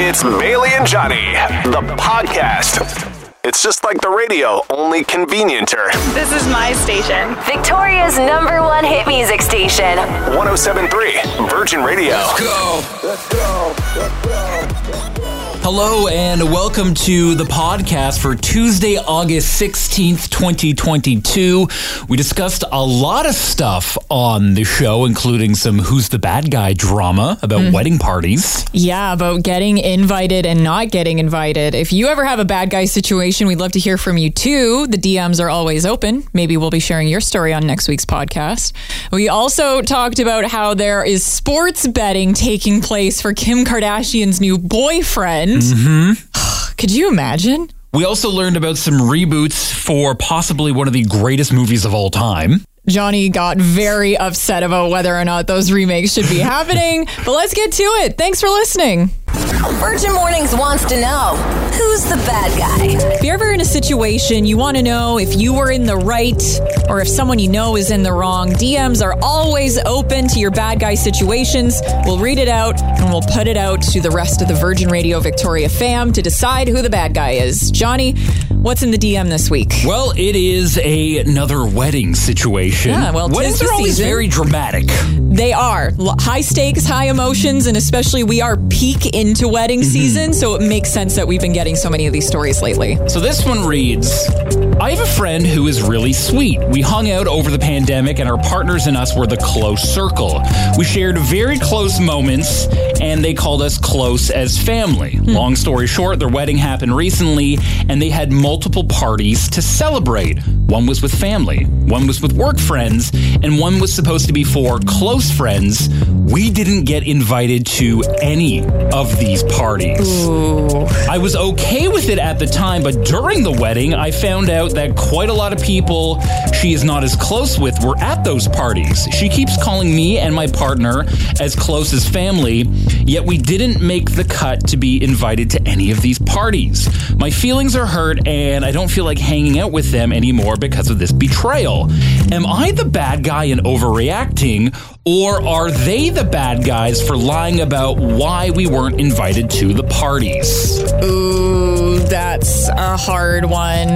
It's Bailey and Johnny, the podcast. It's just like the radio, only convenienter. This is my station. Victoria's number one hit music station. 1073 Virgin Radio. Hello and welcome to the podcast for Tuesday, August 16th, 2022. We discussed a lot of stuff on the show, including some Who's the Bad Guy drama about mm. wedding parties. Yeah, about getting invited and not getting invited. If you ever have a bad guy situation, we'd love to hear from you too. The DMs are always open. Maybe we'll be sharing your story on next week's podcast. We also talked about how there is sports betting taking place for Kim Kardashian's new boyfriend. Mm-hmm. Could you imagine? We also learned about some reboots for possibly one of the greatest movies of all time. Johnny got very upset about whether or not those remakes should be happening, but let's get to it. Thanks for listening. Virgin Mornings wants to know who's the bad guy. If you're ever in a situation you want to know if you were in the right or if someone you know is in the wrong, DMs are always open to your bad guy situations. We'll read it out and we'll put it out to the rest of the Virgin Radio Victoria fam to decide who the bad guy is. Johnny, what's in the DM this week? Well, it is a, another wedding situation. Yeah, well, tis weddings are always very dramatic. They are high stakes, high emotions, and especially we are peak into wedding mm-hmm. season, so it makes sense that we've been getting so many of these stories lately. So this one reads I have a friend who is really sweet. We hung out over the pandemic, and our partners and us were the close circle. We shared very close moments, and they called us close as family. Hmm. Long story short, their wedding happened recently, and they had multiple parties to celebrate. One was with family, one was with work friends, and one was supposed to be for close friends. We didn't get invited to any of these parties. I was okay with it at the time, but during the wedding, I found out that quite a lot of people she is not as close with were at those parties. She keeps calling me and my partner as close as family, yet we didn't make the cut to be invited to any of these parties. My feelings are hurt, and I don't feel like hanging out with them anymore because of this betrayal. Am I the bad guy in overreacting? Or are they the bad guys for lying about why we weren't invited to the parties? Ooh, that's a hard one.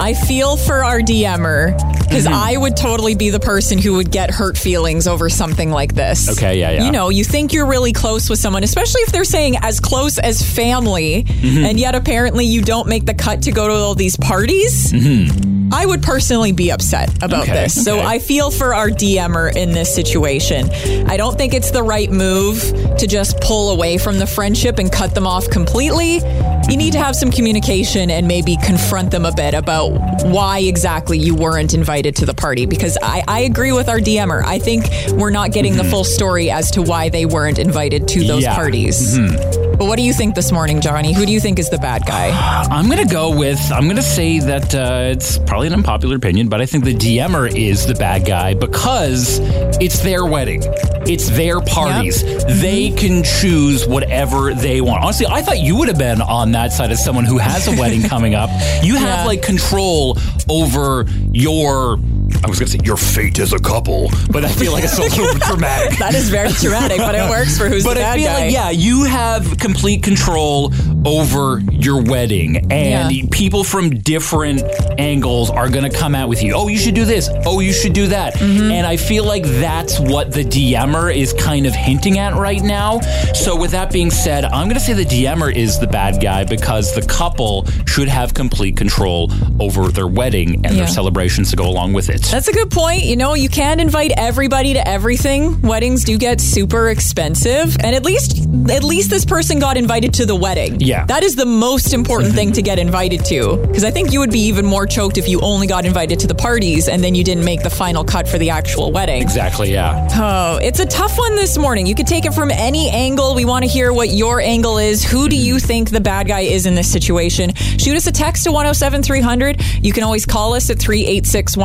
I feel for our DMer because mm-hmm. I would totally be the person who would get hurt feelings over something like this. Okay, yeah, yeah. You know, you think you're really close with someone, especially if they're saying as close as family, mm-hmm. and yet apparently you don't make the cut to go to all these parties. Mm-hmm. I would personally be upset about Okay, this. So okay. I feel for our DMer in this situation. I don't think it's the right move to just pull away from the friendship and cut them off completely. You need to have some communication and maybe confront them a bit about why exactly you weren't invited to the party. Because I, I agree with our DMer. I think we're not getting the mm-hmm. full story as to why they weren't invited to those Yeah. parties. Mm-hmm. But what do you think this morning, Johnny? Who do you think is the bad guy? I'm going to go with, I'm going to say that uh, it's probably an unpopular opinion, but I think the DMer is the bad guy because it's their wedding. It's their parties. They can choose whatever they want. Honestly, I thought you would have been on that side as someone who has a wedding coming up. You have Yeah. like control over your, I was going to say your fate as a couple, but I feel like it's a little dramatic. That is very dramatic, but it works for who's But the bad I feel guy. like, yeah, you have complete control over your wedding, and Yeah. people from different angles are going to come out with you. Oh, you should do this. Oh, you should do that. Mm-hmm. And I feel like that's what the DMer is kind of hinting at right now. So, with that being said, I'm going to say the DMer is the bad guy because the couple should have complete control over their wedding and Yeah. their celebrations to go along with it. That's a good point. You know, you can't invite everybody to everything. Weddings do get super expensive, and at least at least this person got invited to the wedding. Yeah. That is the most important thing to get invited to because I think you would be even more choked if you only got invited to the parties and then you didn't make the final cut for the actual wedding. exactly, yeah. Oh, it's a tough one this morning. You could take it from any angle. We want to hear what your angle is. Who do you think the bad guy is in this situation? Shoot us a text to 107300. You can always call us at 386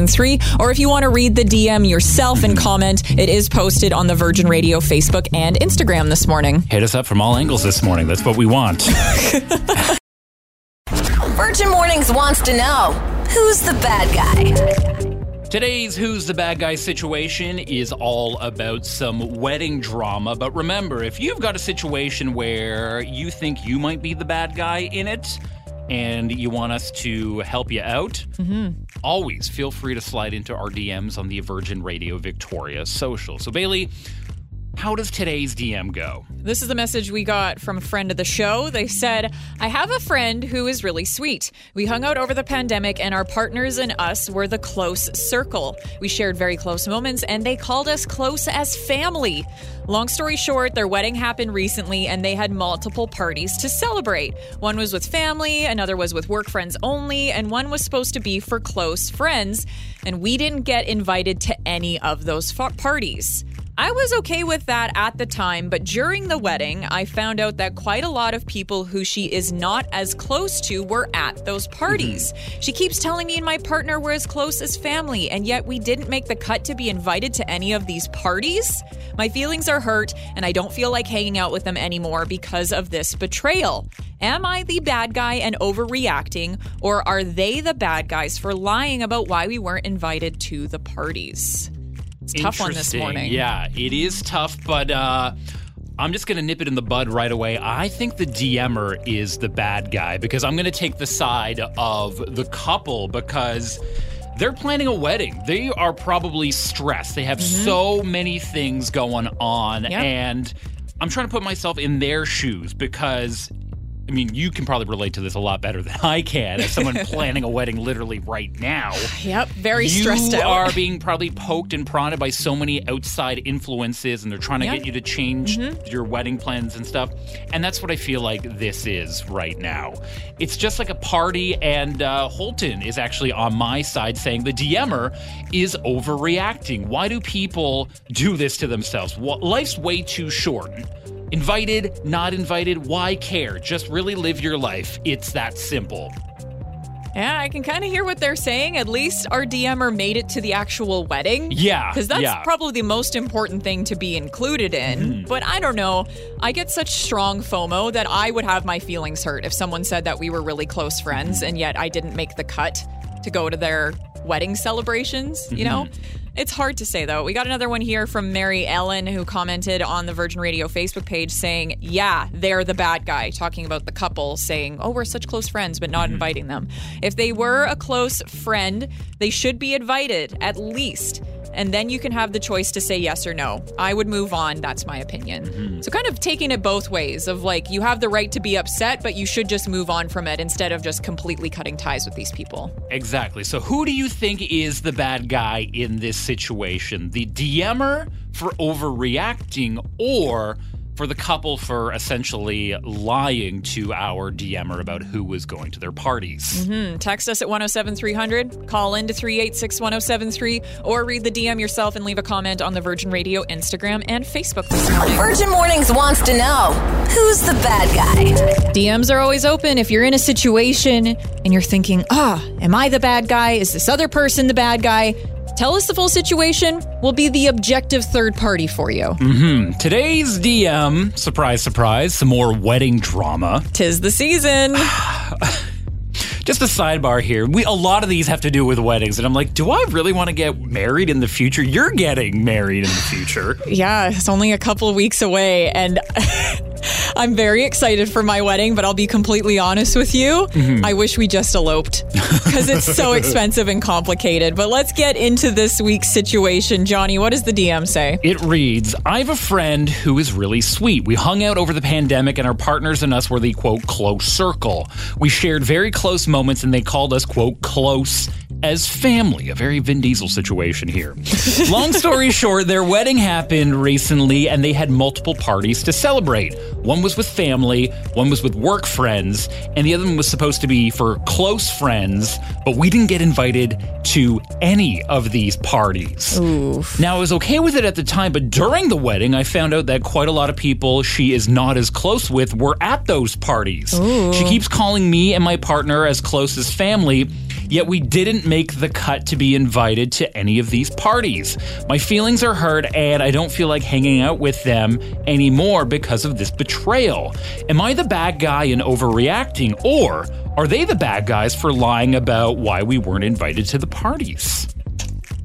1073. Or if you want to read the DM yourself and comment, it is posted on the Virgin Radio Facebook and Instagram this morning. Hit us up from all angles this morning. That's what we want. Virgin Mornings wants to know who's the bad guy. Today's Who's the Bad Guy situation is all about some wedding drama. But remember, if you've got a situation where you think you might be the bad guy in it and you want us to help you out, mm-hmm. Always feel free to slide into our DMs on the Virgin Radio Victoria social. So, Bailey, how does today's DM go? This is the message we got from a friend of the show. They said, I have a friend who is really sweet. We hung out over the pandemic, and our partners and us were the close circle. We shared very close moments, and they called us close as family. Long story short, their wedding happened recently, and they had multiple parties to celebrate. One was with family, another was with work friends only, and one was supposed to be for close friends. And we didn't get invited to any of those fa- parties. I was okay with that at the time, but during the wedding, I found out that quite a lot of people who she is not as close to were at those parties. Mm-hmm. She keeps telling me and my partner were as close as family, and yet we didn't make the cut to be invited to any of these parties. My feelings are hurt, and I don't feel like hanging out with them anymore because of this betrayal. Am I the bad guy and overreacting, or are they the bad guys for lying about why we weren't invited to the parties? It's a tough one this morning. Yeah, it is tough, but uh, I'm just going to nip it in the bud right away. I think the DMer is the bad guy because I'm going to take the side of the couple because they're planning a wedding. They are probably stressed. They have so many things going on. Mm-hmm. Yep. And I'm trying to put myself in their shoes because. I mean, you can probably relate to this a lot better than I can as someone planning a wedding literally right now Yep, very you stressed out. You are being probably poked and prodded by so many outside influences, and they're trying to Yep. get you to change Mm-hmm. your wedding plans and stuff. And that's what I feel like this is right now. It's just like a party, and uh, Holton is actually on my side saying the DMer is overreacting. Why do people do this to themselves? Well, life's way too short. Invited, not invited, why care? Just really live your life. It's that simple. Yeah, I can kind of hear what they're saying. At least our DMer made it to the actual wedding. Yeah, Because that's yeah. probably the most important thing to be included in. Mm-hmm. But I don't know. I get such strong FOMO that I would have my feelings hurt if someone said that we were really close friends and yet I didn't make the cut to go to their wedding celebrations, you know? Mm-hmm. It's hard to say though. We got another one here from Mary Ellen who commented on the Virgin Radio Facebook page saying, Yeah, they're the bad guy, talking about the couple saying, Oh, we're such close friends, but not mm-hmm. inviting them. If they were a close friend, they should be invited at least. And then you can have the choice to say yes or no. I would move on. That's my opinion. Mm-hmm. So, kind of taking it both ways of like, you have the right to be upset, but you should just move on from it instead of just completely cutting ties with these people. Exactly. So, who do you think is the bad guy in this situation? The DMer for overreacting or for the couple for essentially lying to our DMer about who was going to their parties? Text us at 107300, call in to 386 1073, or read the DM yourself and leave a comment on the Virgin Radio Instagram and Facebook this morning. Virgin Mornings wants to know who's the bad guy? DMs are always open if you're in a situation and you're thinking, ah, am I the bad guy? Is this other person the bad guy? Tell us the full situation. We'll be the objective third party for you. Mm-hmm. Today's DM, surprise, surprise, some more wedding drama. Tis the season. Just a sidebar here. We a lot of these have to do with weddings, and I'm like, do I really want to get married in the future? You're getting married in the future. yeah, it's only a couple weeks away, and I'm very excited for my wedding, but I'll be completely honest with you. Mm-hmm. I wish we just eloped because it's so expensive and complicated. But let's get into this week's situation. Johnny, what does the DM say? It reads I have a friend who is really sweet. We hung out over the pandemic, and our partners and us were the quote, close circle. We shared very close moments, and they called us, quote, close as family. A very Vin Diesel situation here. Long story short, their wedding happened recently, and they had multiple parties to celebrate. One was with family, one was with work friends, and the other one was supposed to be for close friends, but we didn't get invited to any of these parties. Now, I was okay with it at the time, but during the wedding, I found out that quite a lot of people she is not as close with were at those parties. She keeps calling me and my partner as close as family, yet we didn't make the cut to be invited to any of these parties. My feelings are hurt, and I don't feel like hanging out with them anymore because of this betrayal. Am I the bad guy in overreacting, or are they the bad guys for lying about why we weren't invited to the parties?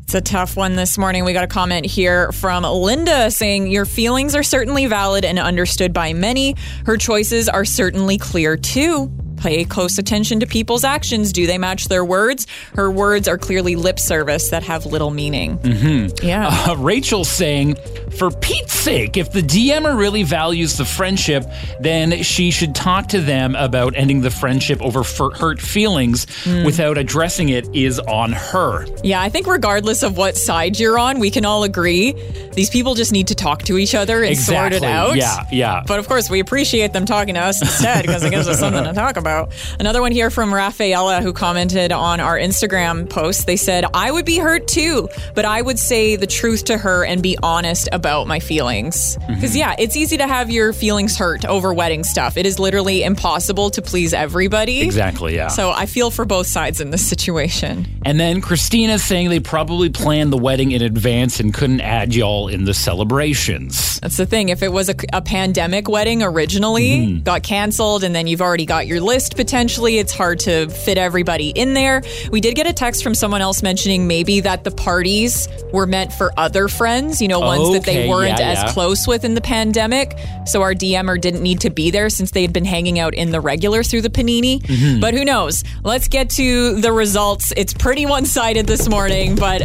It's a tough one this morning. We got a comment here from Linda saying, Your feelings are certainly valid and understood by many. Her choices are certainly clear too. Pay close attention to people's actions. Do they match their words? Her words are clearly lip service that have little meaning. Mm-hmm. Yeah. Uh, Rachel saying, for Pete's sake, if the DMer really values the friendship, then she should talk to them about ending the friendship over hurt feelings hmm. without addressing it is on her. Yeah, I think regardless of what side you're on, we can all agree these people just need to talk to each other and sort it out. Yeah, yeah. But of course, we appreciate them talking to us instead because it gives us something to talk about. Another one here from Rafaela who commented on our Instagram post. They said, I would be hurt too, but I would say the truth to her and be honest about my feelings. Because, Mm-hmm. yeah, it's easy to have your feelings hurt over wedding stuff. It is literally impossible to please everybody. Exactly, yeah. So I feel for both sides in this situation. And then Christina saying they probably planned the wedding in advance and couldn't add y'all in the celebrations. That's the thing. If it was a, a pandemic wedding originally, Mm-hmm. got canceled, and then you've already got your list potentially, it's hard to fit everybody in there. We did get a text from someone else mentioning maybe that the parties were meant for other friends, you know, ones that they Okay, weren't yeah, as yeah. close with in the pandemic. So our DMer didn't need to be there since they had been hanging out in the regular through the panini. Mm-hmm. But who knows? Let's get to the results. It's pretty one sided this morning, but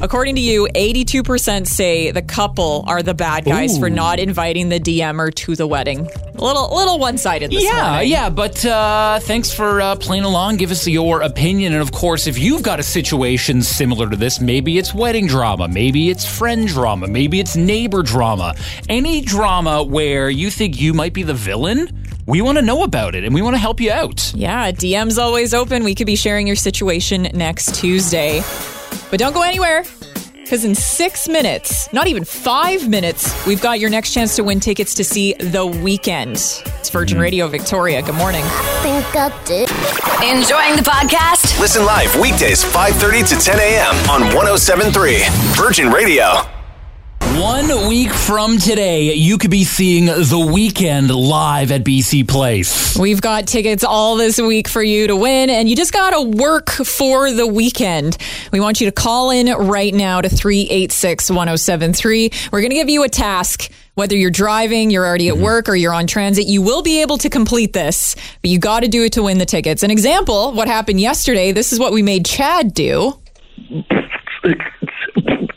According to you, 82% say the couple are the bad guys for not inviting the DMer to the wedding. A little, little one-sided this Yeah, morning. yeah, but uh, thanks for uh, playing along. Give us your opinion. And of course, if you've got a situation similar to this, maybe it's wedding drama, maybe it's friend drama, maybe it's neighbor drama, any drama where you think you might be the villain, we want to know about it and we want to help you out. Yeah, DM's always open. We could be sharing your situation next Tuesday. But don't go anywhere. Because in six minutes, not even five minutes, we've got your next chance to win tickets to see The Weeknd. It's Virgin hmm. Radio Victoria. Good morning. think I did. Enjoying the podcast? Listen live weekdays 5:30 to 10 a.m. on 1073 Virgin Radio. One week from today, you could be seeing The Weeknd live at BC Place. We've got tickets all this week for you to win, and you just got to work for the weekend. We want you to call in right now to 386 1073. We're going to give you a task. Whether you're driving, you're already at mm-hmm. work, or you're on transit, you will be able to complete this, but you got to do it to win the tickets. An example, what happened yesterday, this is what we made Chad do.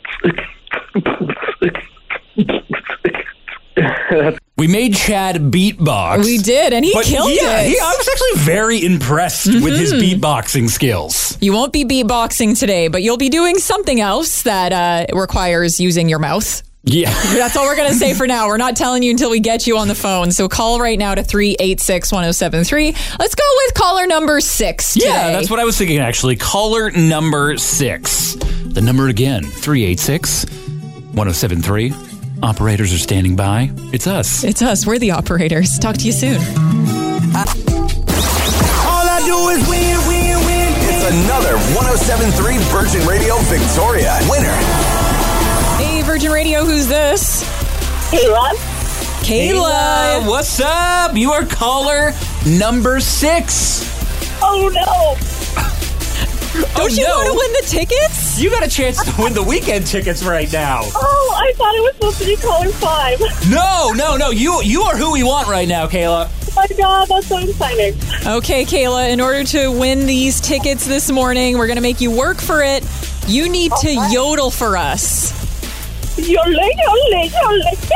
We made Chad beatbox. We did, and he But killed yeah, it. Mm-hmm. he- I was actually very impressed with his beatboxing skills. You won't be beatboxing today, but you'll be doing something else that uh, requires using your mouth. Yeah. That's all we're going to say for now. We're not telling you until we get you on the phone. So call right now to 386 1073. Let's go with caller number six. Today. Yeah, that's what I was thinking actually. Caller number six. The number again 386 1073. Operators are standing by. It's us. It's us. We're the operators. Talk to you soon. All I do is win, win, win. It's another 1073 Virgin Radio Victoria winner. Hey, Virgin Radio, who's this? Kayla. Kayla. what's up? You are caller number six. Oh no. Don't oh, you no. want to win the tickets? You got a chance to win the Weeknd tickets right now. Oh, I thought it was supposed to be caller five. No, no, no. You you are who we want right now, Kayla. Oh my god, that's so exciting. Okay, Kayla, in order to win these tickets this morning, we're going to make you work for it. You need to yodel for us. Yole, yole, yole.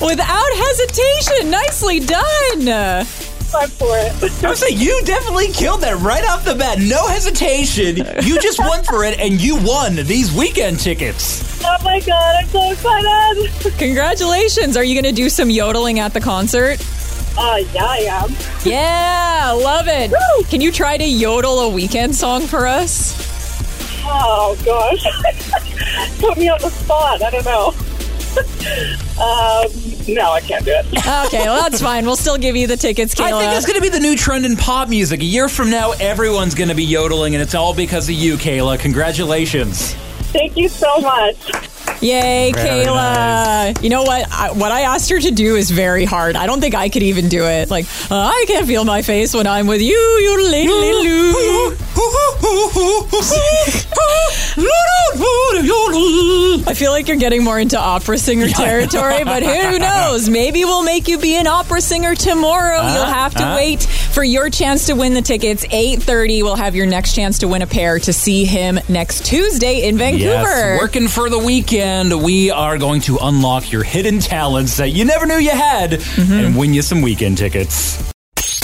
Without hesitation. Nicely done. I'm for it. I would say you definitely killed that right off the bat. No hesitation. You just went for it and you won these Weeknd tickets. Oh my god, I'm so excited. Congratulations. Are you going to do some yodeling at the concert? Uh, yeah, I am. Yeah, love it. Woo! Can you try to yodel a Weeknd song for us? Oh gosh. Put me on the spot. I don't know. um, no, I can't do it. Okay, well, that's fine. We'll still give you the tickets, Kayla. I think that's going to be the new trend in pop music. A year from now, everyone's going to be yodeling, and it's all because of you, Kayla. Congratulations. Thank you so much. Yay, Very Kayla. You know what? I, what I asked her to do is very hard. I don't think I could even do it. Like, uh, I can't feel my face when I'm with you, you lady loo. I feel like you're getting more into opera singer territory, but who knows? Maybe we'll make you be an opera singer tomorrow. You'll have to uh. wait for your chance to win the tickets. 8:30 we'll have your next chance to win a pair to see him next Tuesday in Vancouver. Yes, working for the weekend, we are going to unlock your hidden talents that you never knew you had Mm-hmm. and win you some Weeknd tickets.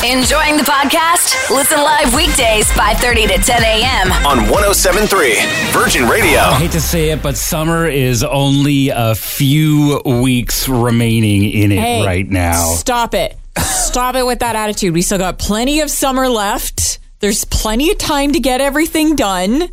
Enjoying the podcast? Listen live weekdays 5:30 to 10 a.m. On 1073 Virgin Radio. I hate to say it, but summer is only a few weeks remaining in it Hey, right now. Stop it. Stop it with that attitude. We still got plenty of summer left. There's plenty of time to get everything done.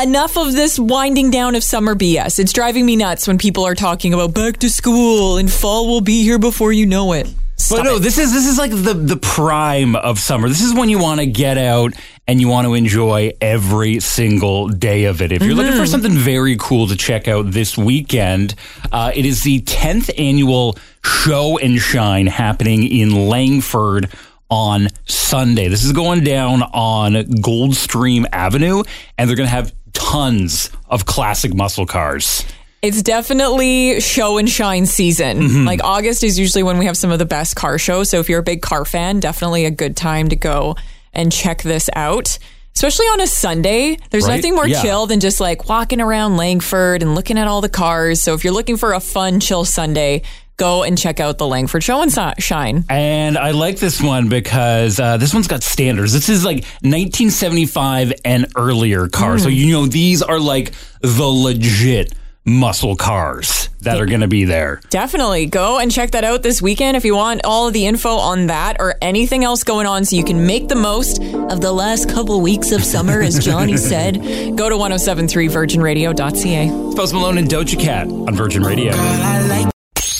Enough of this winding down of summer BS. It's driving me nuts when people are talking about back to school and fall will be here before you know it. Stop But no, it. this is this is like the the prime of summer. This is when you want to get out and you want to enjoy every single day of it. If you're looking for something very cool to check out this weekend, uh, it is the 10th annual Show and Shine happening in Langford on Sunday. This is going down on Goldstream Avenue, and they're going to have tons of classic muscle cars. It's definitely show and shine season. Mm-hmm. Like August is usually when we have some of the best car shows. So if you're a big car fan, definitely a good time to go and check this out. Especially on a Sunday. There's Right? nothing more Yeah. chill than just like walking around Langford and looking at all the cars. So if you're looking for a fun, chill Sunday, go and check out the Langford Show and Shine. And I like this one because uh, this one's got standards. This is like 1975 and earlier cars. So, you know, these are like the legit muscle cars that are going to be there. Definitely go and check that out this weekend if you want all of the info on that or anything else going on so you can make the most of the last couple weeks of summer, as Johnny said. Go to 1073virginradio.ca. It's Post Malone and Doja Cat on Virgin Radio.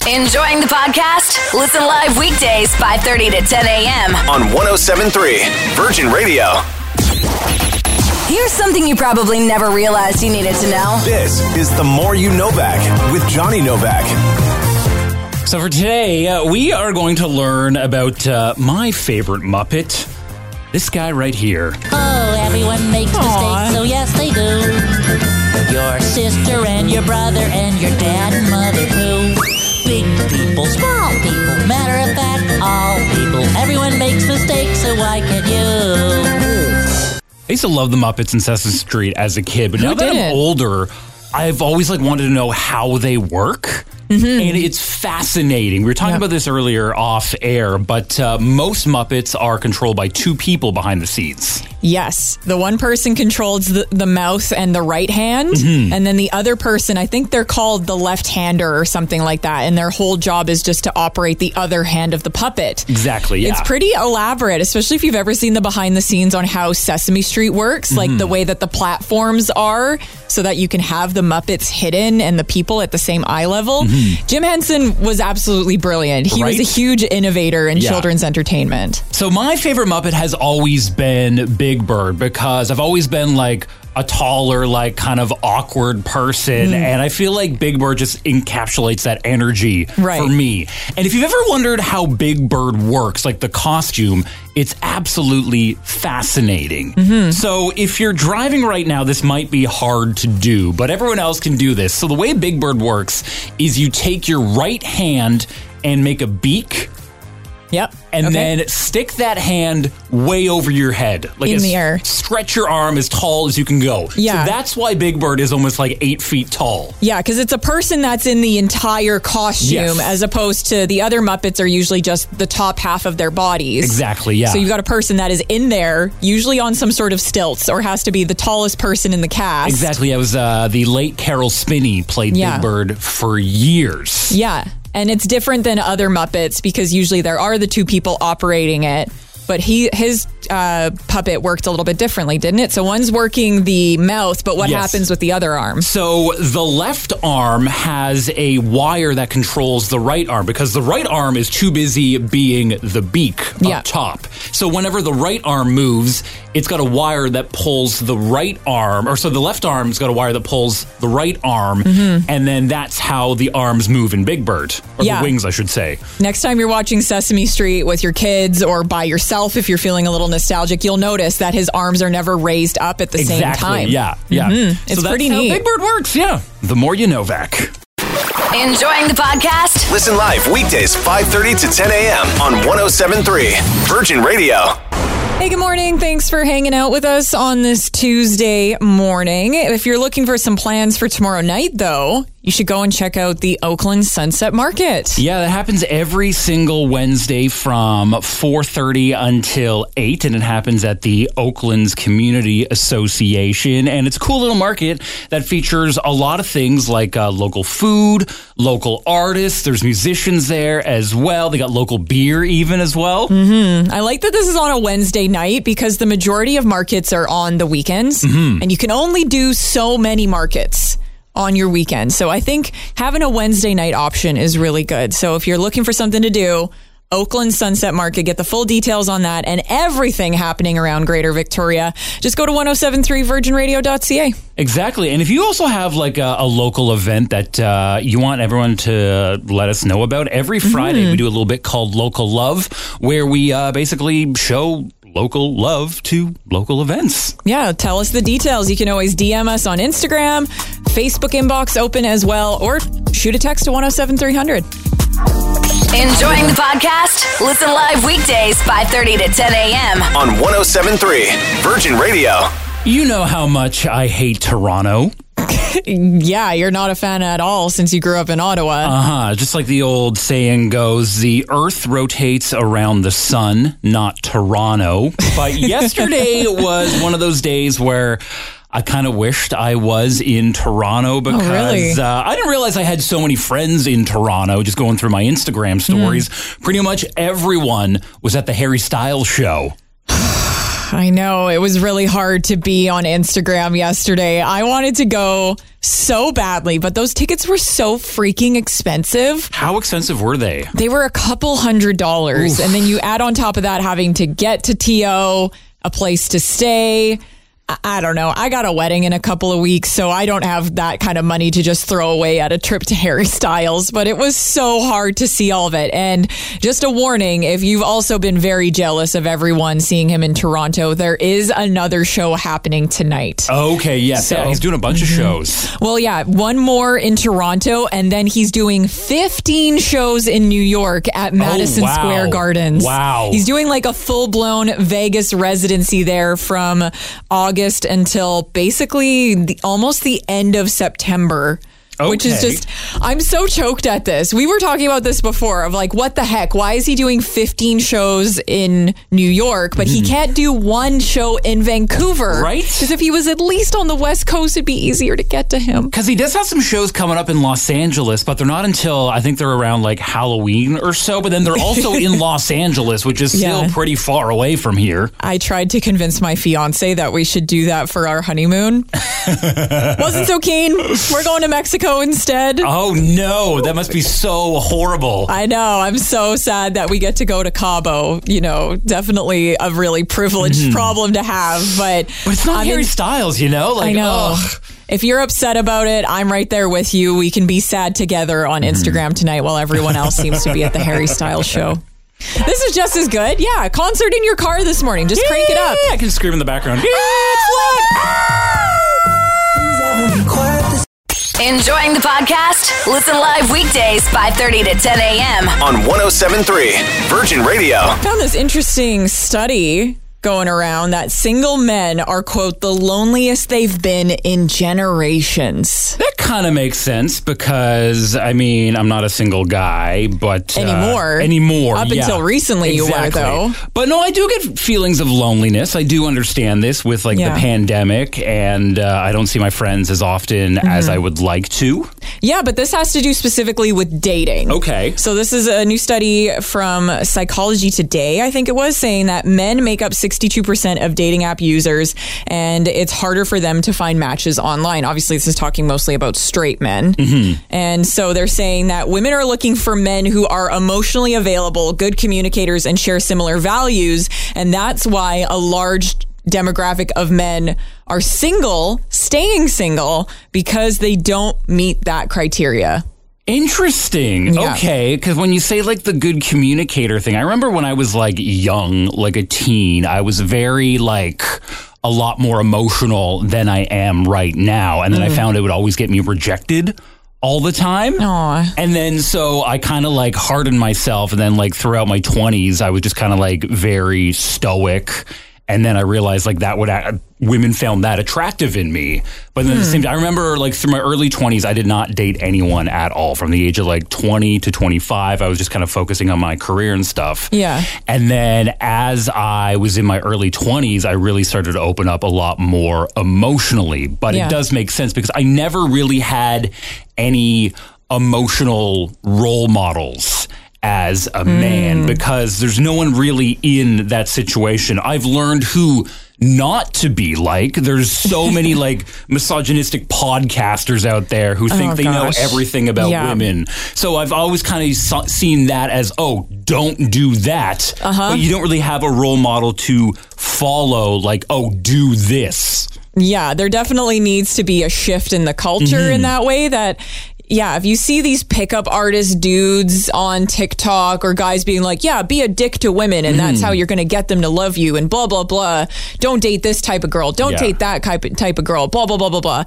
Enjoying the podcast? Listen live weekdays 5:30 to 10 a.m. On 1073 Virgin Radio. Here's something you probably never realized you needed to know. This is The More You Know Back with Johnny Novak. So, for today, uh, we are going to learn about uh, my favorite Muppet. This guy right here. Oh, everyone makes mistakes, so yes, they do. Your sister and your brother and your dad and mother too. Big people, small people, matter of fact, all people. Everyone makes mistakes, so why can't you? I used to love the Muppets and Sesame Street as a kid, but now that I'm older, I've always like wanted to know how they work. And it's fascinating. We were talking Yeah. about this earlier off air, but uh, most Muppets are controlled by two people behind the scenes. Yes, the one person controls the, the mouth and the right hand, and then the other person, I think they're called the left hander or something like that, and their whole job is just to operate the other hand of the puppet. Exactly, yeah. It's pretty elaborate, especially if you've ever seen the behind the scenes on how Sesame Street works, like Mm-hmm. the way that the platforms are, so that you can have the Muppets hidden and the people at the same eye level. Jim Henson was absolutely brilliant. He was Mm-hmm. A huge innovator in Yeah. children's entertainment. So my favorite Muppet has always been Big Bird because I've always been like a taller, like kind of awkward person, Mm. and I feel like Big Bird just encapsulates that energy Right. for me. And if you've ever wondered how Big Bird works, like the costume, it's absolutely fascinating. Mm-hmm. So if you're driving right now, this might be hard to do, but everyone else can do this. So the way Big Bird works is you take your right hand and make a beak Yep. and Okay. then stick that hand way over your head, like In the air. Stretch your arm as tall as you can go. Yeah. so that's why Big Bird is almost like eight feet tall. Yeah, because it's a person that's in the entire costume, Yes. as opposed to the other Muppets are usually just the top half of their bodies. Exactly, yeah. So you've got a person that is in there, usually on some sort of stilts, or has to be the tallest person in the cast. Exactly, it was uh, the late Caroll Spinney played Yeah. Big Bird for years. Yeah. And it's different than other Muppets because usually there are the two people operating it. but he his uh, puppet worked a little bit differently, didn't it? So one's working the mouth, but what Yes. happens with the other arm? So the left arm has a wire that controls the right arm because the right arm is too busy being the beak Yeah. up top. So whenever the right arm moves, it's got a wire that pulls the right arm, or so the left arm's got a wire that pulls the right arm, mm-hmm. and then that's how the arms move in Big Bird, or Yeah. the wings, I should say. Next time you're watching Sesame Street with your kids or by yourself, if you're feeling a little nostalgic, you'll notice that his arms are never raised up at the exactly. same time. Yeah. Yeah. Mm-hmm. It's so that's pretty how neat. Big Bird works. Yeah. The more you know, Vac. Enjoying the podcast? Listen live weekdays 5:30 to 10 a.m. on 1073 Virgin Radio. Hey, good morning. Thanks for hanging out with us on this Tuesday morning. If you're looking for some plans for tomorrow night, though, you should go and check out the Oakland Sunset Market. Yeah, that happens every single Wednesday from 4:30 until 8 and it happens at the Oaklands Community Association and it's a cool little market that features a lot of things like uh, local food, local artists, there's musicians there as well. They got local beer even as well. I like that this is on a Wednesday night because the majority of markets are on the weekends and you can only do so many markets on your weekend. So I think having a Wednesday night option is really good. So if you're looking for something to do, Oakland Sunset Market, get the full details on that and everything happening around Greater Victoria. Just go to 1073virginradio.ca. Exactly. And if you also have like a, a local event that uh, you want everyone to let us know about, every Friday we do a little bit called Local Love, where we uh, basically show local love to local events. Yeah, tell us the details. You can always DM us on Instagram, Facebook inbox open as well, or shoot a text to 107300. Enjoying the podcast? Listen live weekdays 5:30 to 10 a.m. on 1073 Virgin Radio. You know how much I hate Toronto. Yeah, you're not a fan at all since you grew up in Ottawa. Uh huh. Just like the old saying goes, the earth rotates around the sun, not Toronto. But yesterday was one of those days where. I kind of wished I was in Toronto because really? uh, I didn't realize I had so many friends in Toronto. Just going through my Instagram stories, pretty much everyone was at the Harry Styles show. I know it was really hard to be on Instagram yesterday. I wanted to go so badly, but those tickets were so freaking expensive. How expensive were they? They were a couple hundred dollars. And then you add on top of that having to get to TO, a place to stay. I- don't know. I got a wedding in a couple of weeks, so I don't have that kind of money to just throw away at a trip to Harry Styles, but it was so hard to see all of it. And just a warning if you've also been very jealous of everyone seeing him in Toronto, there is another show happening tonight. Okay, yes, So- yeah, he's doing a bunch of mm-hmm. shows. Well, yeah, one more in Toronto, and then he's doing 15 shows in New York at oh, Madison Oh, wow. Square Gardens. Wow. He's doing like a full blown Vegas residency there from August until basically the, almost the end of September. Which is just, I'm so choked at this. We were talking about this before of like, what the heck? Why is he doing 15 shows in New York, but he hmm. can't do one show in Vancouver? Right? Because if he was at least on the West Coast, it'd be easier to get to him. Because he does have some shows coming up in Los Angeles, but they're not until I think they're around like Halloween or so. But then they're also in Los Angeles, which is still Yeah. pretty far away from here. I tried to convince my fiance that we should do that for our honeymoon. Wasn't so keen. We're going to Mexico instead. Oh no, that must be so horrible. I know. I'm so sad that we get to go to Cabo. You know, definitely a really privileged problem to have. But, Mm-hmm. But it's not I'm Harry in- Styles, you know? Like, I know. ugh. If you're upset about it, I'm right there with you. We can be sad together on Mm-hmm. Instagram tonight while everyone else seems to be at the Harry Styles show. This is just as good. Yeah, concert in your car this morning. Just crank it up. I can scream in the background. Enjoying the podcast? Listen live weekdays 5:30 to 10 a.m. on 1073 Virgin Radio. found this interesting study going around that single men are quote the loneliest they've been in generations That kind of makes sense because I mean I'm not a single guy, but uh, Anymore. anymore. Up yeah. until recently you were, Exactly. though. But no, I do get feelings of loneliness. I do understand this with like Yeah. the pandemic, and uh, I don't see my friends as often Mm-hmm. as I would like to. Yeah, but this has to do specifically with dating. Okay. So this is a new study from Psychology Today, I think it was, saying that men make up 62% of dating app users and it's harder for them to find matches online. Obviously, this is talking mostly about straight men. Mm-hmm. And so they're saying that women are looking for men who are emotionally available, good communicators, and share similar values. And that's why a large demographic of men are single, staying single, because they don't meet that criteria. Interesting. Yeah. Okay, because when you say like the good communicator thing, I remember when I was like young, like a teen, I was very like a lot more emotional than I am right now, and then I mm-hmm. found it would always get me rejected all the time. Aw. And then so I kind of like hardened myself, and then like throughout my twenties, I was just kind of like very stoic. And then I realized like that would act, women found that attractive in me. But then at the same hmm. time, I remember like through my early 20s, I did not date anyone at all. From the age of like 20 to 25, I was just kind of focusing on my career and stuff. Yeah. And then as I was in my early 20s, I really started to open up a lot more emotionally. But Yeah. it does make sense because I never really had any emotional role models as a man because there's no one really in that situation. I've learned who not to be like. There's so many like misogynistic podcasters out there who think Oh, they gosh. know everything about Yeah. women. So I've always kind of so- seen that as, oh, don't do that. Uh-huh. But you don't really have a role model to follow, like, oh, do this. Yeah, there definitely needs to be a shift in the culture Mm-hmm. in that way that yeah, if you see these pickup artist dudes on TikTok or guys being like, yeah, be a dick to women and that's how Mm-hmm. you're going to get them to love you and blah, blah, blah. Don't date this type of girl. Don't Yeah. date that type of, type of girl. Blah, blah, blah, blah, blah.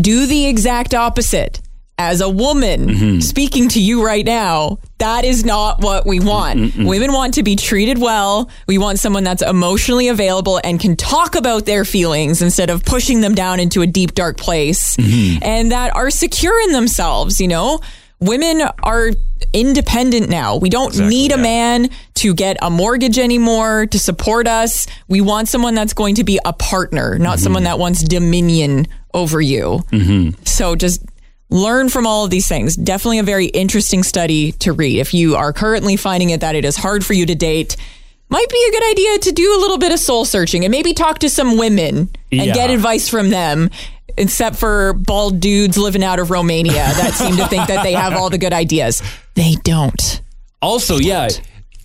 Do the exact opposite. As a woman Mm-hmm. speaking to you right now, that is not what we want. Women want to be treated well. We want someone that's emotionally available and can talk about their feelings instead of pushing them down into a deep, dark place mm-hmm. and that are secure in themselves, you know? Women are independent now. We don't need a yeah. man to get a mortgage anymore to support us. We want someone that's going to be a partner, not mm-hmm. someone that wants dominion over you. Mm-hmm. So just learn from all of these things. Definitely a very interesting study to read. If you are currently finding it that it is hard for you to date, might be a good idea to do a little bit of soul searching and maybe talk to some women and Yeah. get advice from them. Except for bald dudes living out of Romania that seem to think that they have all the good ideas. They don't. Also, yeah.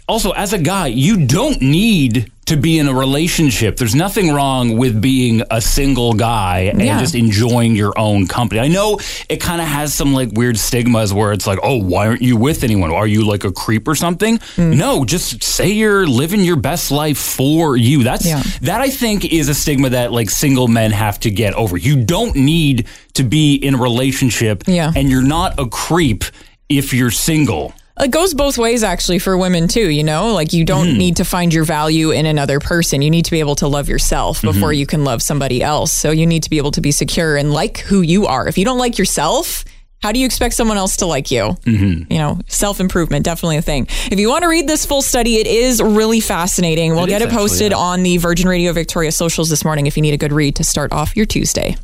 Also, as a guy, you don't need to be in a relationship. There's nothing wrong with being a single guy and Yeah. just enjoying your own company. I know it kind of has some like weird stigmas where it's like, oh, why aren't you with anyone? Are you like a creep or something? Mm. No, just say you're living your best life for you. That's Yeah. that I think is a stigma that like single men have to get over. You don't need to be in a relationship Yeah. and you're not a creep if you're single. It goes both ways actually for women too, you know? Like you don't Mm-hmm. need to find your value in another person. You need to be able to love yourself before Mm-hmm. you can love somebody else. So you need to be able to be secure and like who you are. If you don't like yourself, how do you expect someone else to like you? Mm-hmm. You know, self improvement, definitely a thing. If you want to read this full study, it is really fascinating. We'll It get it posted actually, yeah. on the Virgin Radio Victoria socials this morning if you need a good read to start off your Tuesday.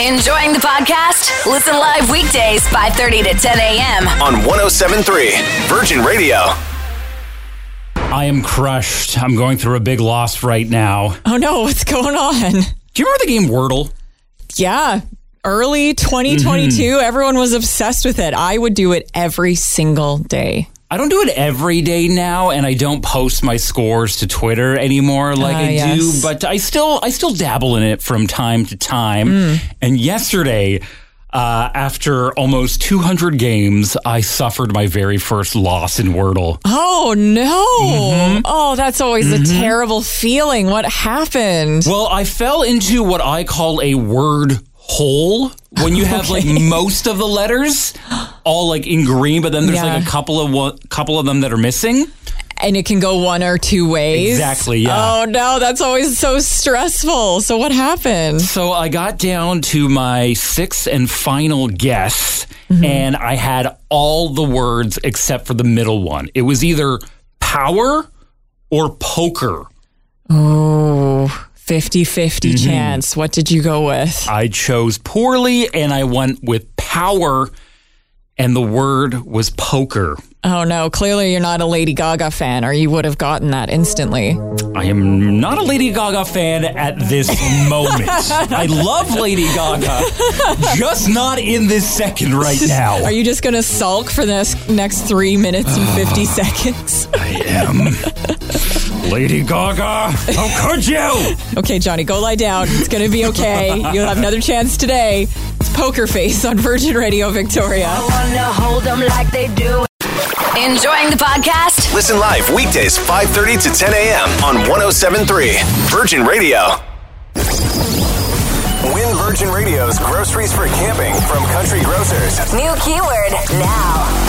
Enjoying the podcast? Listen live weekdays 5:30 to 10 a.m. on 1073 Virgin Radio. I am crushed. I'm going through a big loss right now. Oh no, what's going on? Do you remember the game Wordle? Yeah. Early 2022, Mm-hmm. everyone was obsessed with it. I would do it every single day. I don't do it every day now, and I don't post my scores to Twitter anymore like Ah, I yes. do. But I still, I still dabble in it from time to time. Hmm. And yesterday, uh, after almost 200 games, I suffered my very first loss in Wordle. Oh no. Mm-hmm. Oh, that's always a terrible feeling. What happened? Well, I fell into what I call a word hole when you have like most of the letters all like in green, but then there's Yeah. like a couple of one, couple of them that are missing. And it can go one or two ways. Exactly, yeah. Oh no, that's always so stressful. So what happened? So I got down to my sixth and final guess, Mm-hmm. and I had all the words except for the middle one. It was either power or poker. Oh, 50 50 Mm-hmm. chance. What did you go with? I chose poorly and I went with power, and the word was poker. Oh no, clearly you're not a Lady Gaga fan, or you would have gotten that instantly. I am not a Lady Gaga fan at this moment. I love Lady Gaga, just not in this second right now. Are you just going to sulk for the next- next three minutes and 50 seconds? I am. Lady Gaga, how could you? Okay, Johnny, go lie down. It's going to be okay. You'll have another chance today. It's Poker Face on Virgin Radio Victoria. Enjoying the podcast? Listen live weekdays 5:30 to 10 a.m. on 1073 Virgin Radio. Win Virgin Radio's groceries for camping from Country Grocers. New keyword now.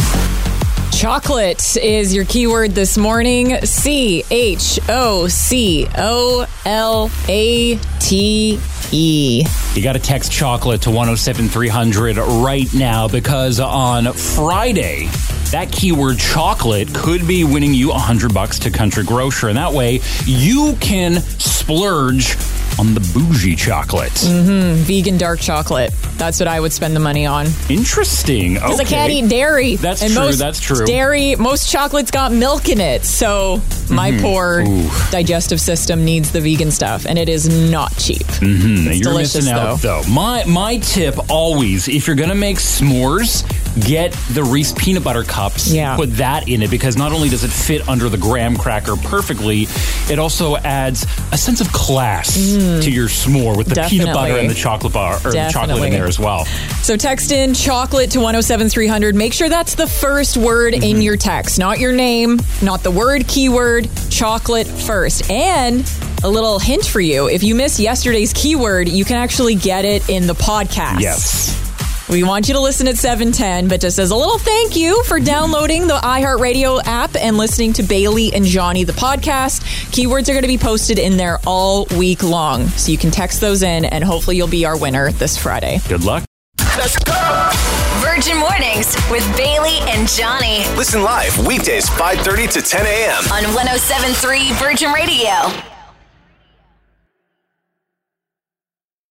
Chocolate is your keyword this morning. C H O C O L A T E. You got to text chocolate to 107300 right now because on Friday, that keyword chocolate could be winning you 100 bucks to Country Grocer. And that way, you can splurge on the bougie chocolate. Vegan dark chocolate. That's what I would spend the money on. Interesting. Okay. Because I can't eat dairy. That's and true, Most that's true. Dairy, most chocolate's got milk in it. So my poor Mm-hmm. Ooh. digestive system needs the vegan stuff. And it is not cheap. Mm, You're missing out though. My my tip always, if you're gonna make s'mores, get the Reese peanut butter cups. Yeah. Put that in it because not only does it fit under the graham cracker perfectly, it also adds a sense of class to your s'more with the peanut butter Mm. And the chocolate bar or the chocolate in there as well. So text in chocolate to 107300. Make sure that's the first word Mm-hmm. in your text, not your name, not the word keyword, chocolate first. And a little hint for you if you missed yesterday's keyword, you can actually get it in the podcast. Yes. We want you to listen at 710, but just as a little thank you for downloading the iHeartRadio app and listening to Bailey and Johnny, the podcast. Keywords are going to be posted in there all week long. So you can text those in, and hopefully you'll be our winner this Friday. Good luck. Let's go. Virgin Mornings with Bailey and Johnny Listen live weekdays 5:30 to 10 a.m. on 1073 Virgin Radio.